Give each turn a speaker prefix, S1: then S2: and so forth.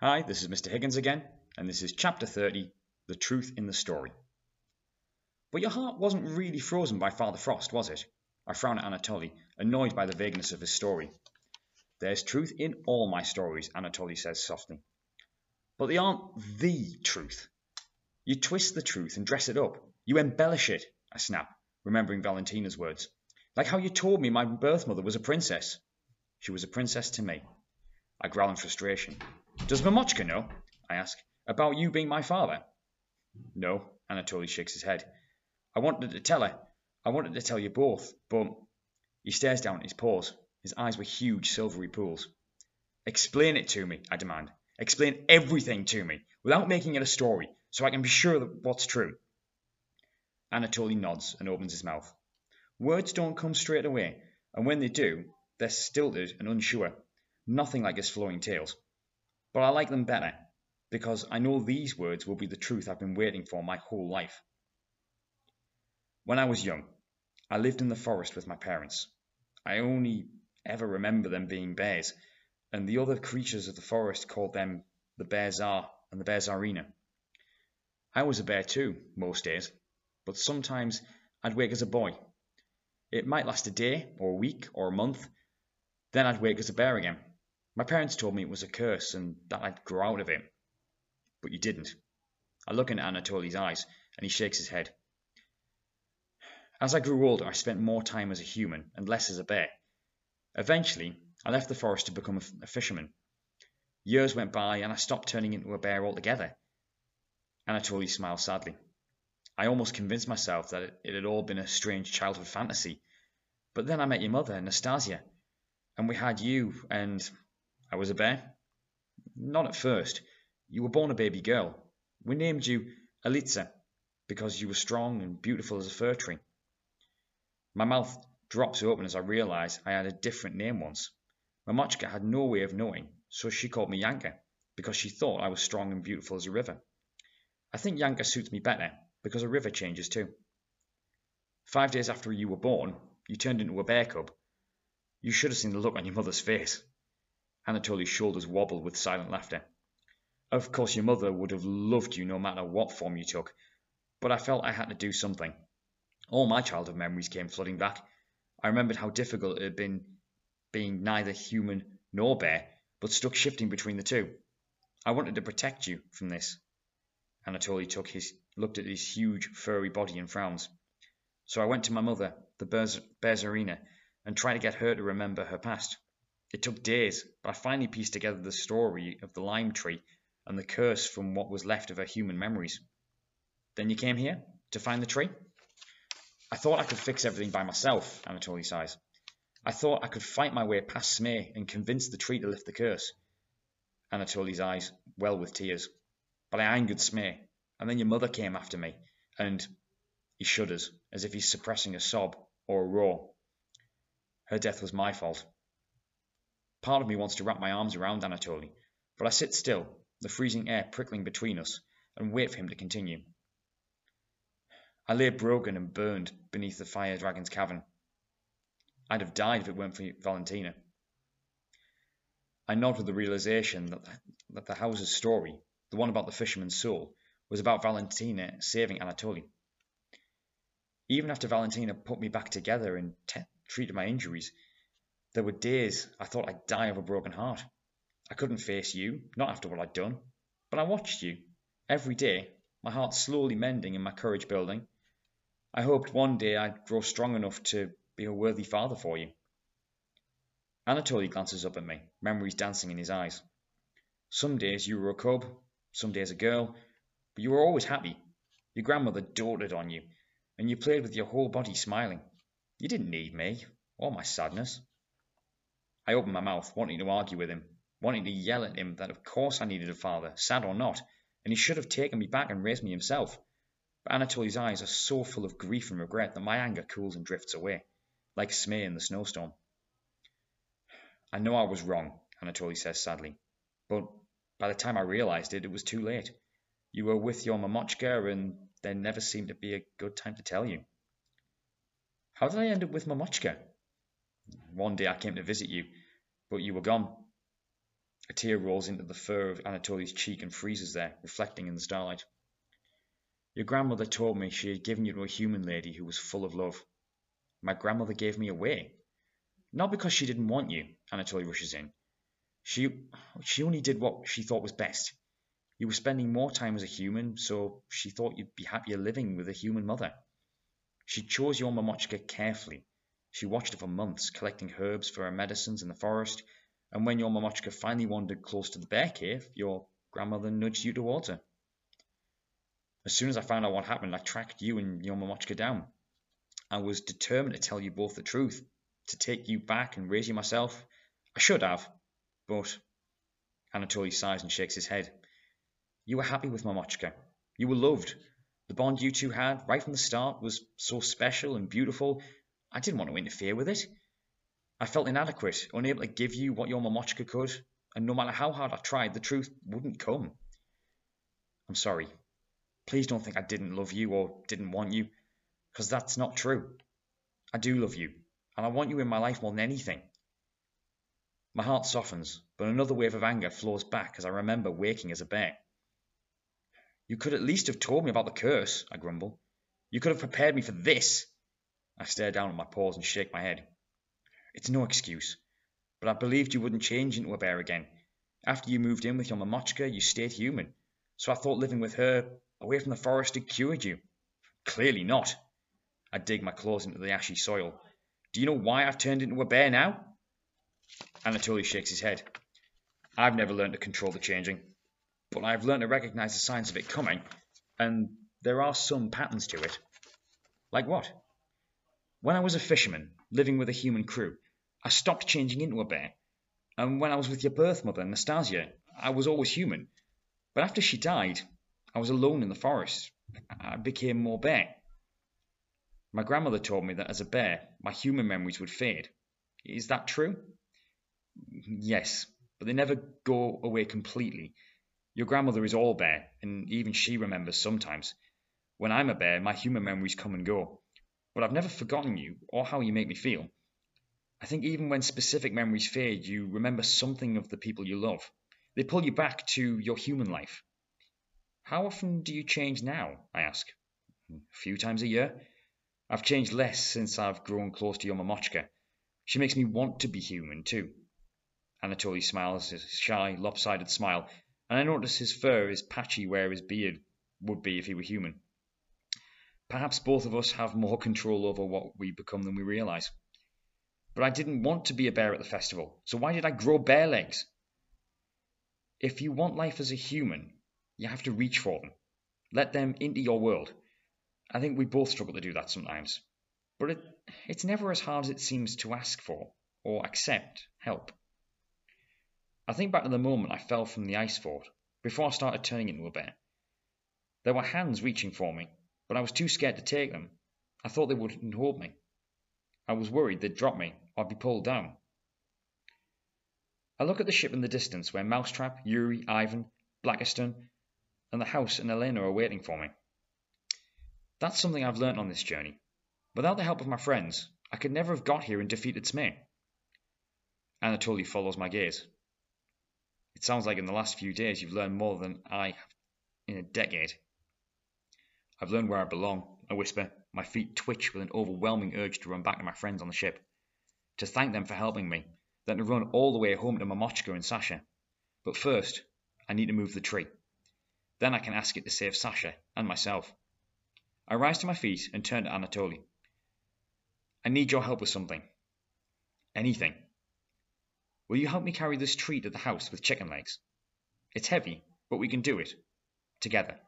S1: Hi, this is Mr. Higgins again, and this is Chapter 30 The Truth in the Story. But your heart wasn't really frozen by Father Frost, was it? I frown at Anatoly, annoyed by the vagueness of his story. There's truth in all my stories, Anatoly says softly. But they aren't the truth. You twist the truth and dress it up. You embellish it, I snap, remembering Valentina's words. Like how you told me my birth mother was a princess. She was a princess to me. I growl in frustration. Does Mamochka know? I ask. About you being my father? No, Anatoly shakes his head. I wanted to tell her. I wanted to tell you both, but he stares down at his paws. His eyes were huge, silvery pools. Explain it to me, I demand. Explain everything to me, without making it a story, so I can be sure that what's true. Anatoly nods and opens his mouth. Words don't come straight away, and when they do, they're stilted and unsure, nothing like his flowing tales. But I like them better, because I know these words will be the truth I've been waiting for my whole life. When I was young, I lived in the forest with my parents. I only ever remember them being bears, and the other creatures of the forest called them the Bear Tsar and the Bear Tsarina. I was a bear too, most days, but sometimes I'd wake as a boy. It might last a day, or a week, or a month. Then I'd wake as a bear again. My parents told me it was a curse and that I'd grow out of it. But you didn't. I look into Anatoly's eyes, and he shakes his head. As I grew older, I spent more time as a human and less as a bear. Eventually, I left the forest to become a fisherman. Years went by, and I stopped turning into a bear altogether. Anatoly smiled sadly. I almost convinced myself that it had all been a strange childhood fantasy. But then I met your mother, Nastasia, and we had you, and I was a bear. Not at first. You were born a baby girl. We named you Elitsa because you were strong and beautiful as a fir tree. My mouth drops open as I realize I had a different name once. Mamochka had no way of knowing, so she called me Yanka because she thought I was strong and beautiful as a river. I think Yanka suits me better because a river changes too. Five days after you were born, you turned into a bear cub. You should have seen the look on your mother's face. Anatoly's shoulders wobbled with silent laughter. Of course, your mother would have loved you no matter what form you took, but I felt I had to do something. All my childhood memories came flooding back. I remembered how difficult it had been being neither human nor bear, but stuck shifting between the two. I wanted to protect you from this. Anatoly took his looked at his huge, furry body and frowns. So I went to my mother, the Bear Tsarina, and tried to get her to remember her past. It took days, but I finally pieced together the story of the lime tree and the curse from what was left of her human memories. Then you came here to find the tree? I thought I could fix everything by myself, Anatoly sighs. I thought I could fight my way past Zmei and convince the tree to lift the curse. Anatoly's eyes well with tears. But I angered Zmei, and then your mother came after me, and he shudders, as if he's suppressing a sob or a roar. Her death was my fault. Part of me wants to wrap my arms around Anatoly, but I sit still, the freezing air prickling between us, and wait for him to continue. I lay broken and burned beneath the fire dragon's cavern. I'd have died if it weren't for Valentina. I nod with the realization that the, that the house's story, the one about the fisherman's soul, was about Valentina saving Anatoly. Even after Valentina put me back together and treated my injuries, there were days I thought I'd die of a broken heart. I couldn't face you, not after what I'd done, but I watched you, every day, my heart slowly mending and my courage building. I hoped one day I'd grow strong enough to be a worthy father for you. Anatoly glances up at me, memories dancing in his eyes. Some days you were a cub, some days a girl, but you were always happy. Your grandmother doted on you, and you played with your whole body smiling. You didn't need me, or my sadness. I opened my mouth, wanting to argue with him, wanting to yell at him that of course I needed a father, sad or not, and he should have taken me back and raised me himself. But Anatoly's eyes are so full of grief and regret that my anger cools and drifts away, like Zmei in the snowstorm. I know I was wrong, Anatoly says sadly, but by the time I realized it, it was too late. You were with your Mamochka, and there never seemed to be a good time to tell you. How did I end up with Mamochka? One day I came to visit you, but you were gone. A tear rolls into the fur of Anatoly's cheek and freezes there, reflecting in the starlight. Your grandmother told me she had given you to a human lady who was full of love. My grandmother gave me away. Not because she didn't want you, Anatoly rushes in. She, she only did what she thought was best. You were spending more time as a human, so she thought you'd be happier living with a human mother. She chose your Mamochka carefully. She watched her for months, collecting herbs for her medicines in the forest, and when your Mamochka finally wandered close to the bear cave, your grandmother nudged you towards her. As soon as I found out what happened, I tracked you and your Mamochka down. I was determined to tell you both the truth, to take you back and raise you myself. I should have, but Anatoly sighs and shakes his head. You were happy with Mamochka. You were loved. The bond you two had, right from the start, was so special and beautiful. I didn't want to interfere with it. I felt inadequate, unable to give you what your Mamochka could, and no matter how hard I tried, the truth wouldn't come. I'm sorry. Please don't think I didn't love you or didn't want you, because that's not true. I do love you, and I want you in my life more than anything. My heart softens, but another wave of anger flows back as I remember waking as a bear. You could at least have told me about the curse, I grumble. You could have prepared me for this. I stare down at my paws and shake my head. It's no excuse, but I believed you wouldn't change into a bear again. After you moved in with your Mamochka, you stayed human, so I thought living with her, away from the forest, had cured you. Clearly not. I dig my claws into the ashy soil. Do you know why I've turned into a bear now? Anatoly shakes his head. I've never learned to control the changing, but I've learned to recognize the signs of it coming, and there are some patterns to it. Like what? When I was a fisherman, living with a human crew, I stopped changing into a bear. And when I was with your birth mother, Nastasia, I was always human. But after she died, I was alone in the forest. I became more bear. My grandmother told me that as a bear, my human memories would fade. Is that true? Yes, but they never go away completely. Your grandmother is all bear, and even she remembers sometimes. When I'm a bear, my human memories come and go. But I've never forgotten you or how you make me feel. I think even when specific memories fade, you remember something of the people you love. They pull you back to your human life. How often do you change now? I ask. A few times a year. I've changed less since I've grown close to your Mamochka. She makes me want to be human, too. Anatoly smiles his shy, lopsided smile, and I notice his fur is patchy where his beard would be if he were human. Perhaps both of us have more control over what we become than we realize. But I didn't want to be a bear at the festival, so why did I grow bear legs? If you want life as a human, you have to reach for them. Let them into your world. I think we both struggle to do that sometimes. But it, it's never as hard as it seems to ask for or accept help. I think back to the moment I fell from the ice fort, before I started turning into a bear. There were hands reaching for me, but I was too scared to take them. I thought they wouldn't hold me. I was worried they'd drop me I'd be pulled down. I look at the ship in the distance where Mousetrap, Yuri, Ivan, Blackiston, and the house and Elena are waiting for me. That's something I've learnt on this journey. Without the help of my friends, I could never have got here and defeated Zmei. Anatoly follows my gaze. It sounds like in the last few days you've learned more than I have in a decade. I've learned where I belong, I whisper. My feet twitch with an overwhelming urge to run back to my friends on the ship, to thank them for helping me, then to run all the way home to Mamochka and Sasha. But first, I need to move the tree. Then I can ask it to save Sasha and myself. I rise to my feet and turn to Anatoly. I need your help with something. Anything. Will you help me carry this tree to the house with chicken legs? It's heavy, but we can do it. Together.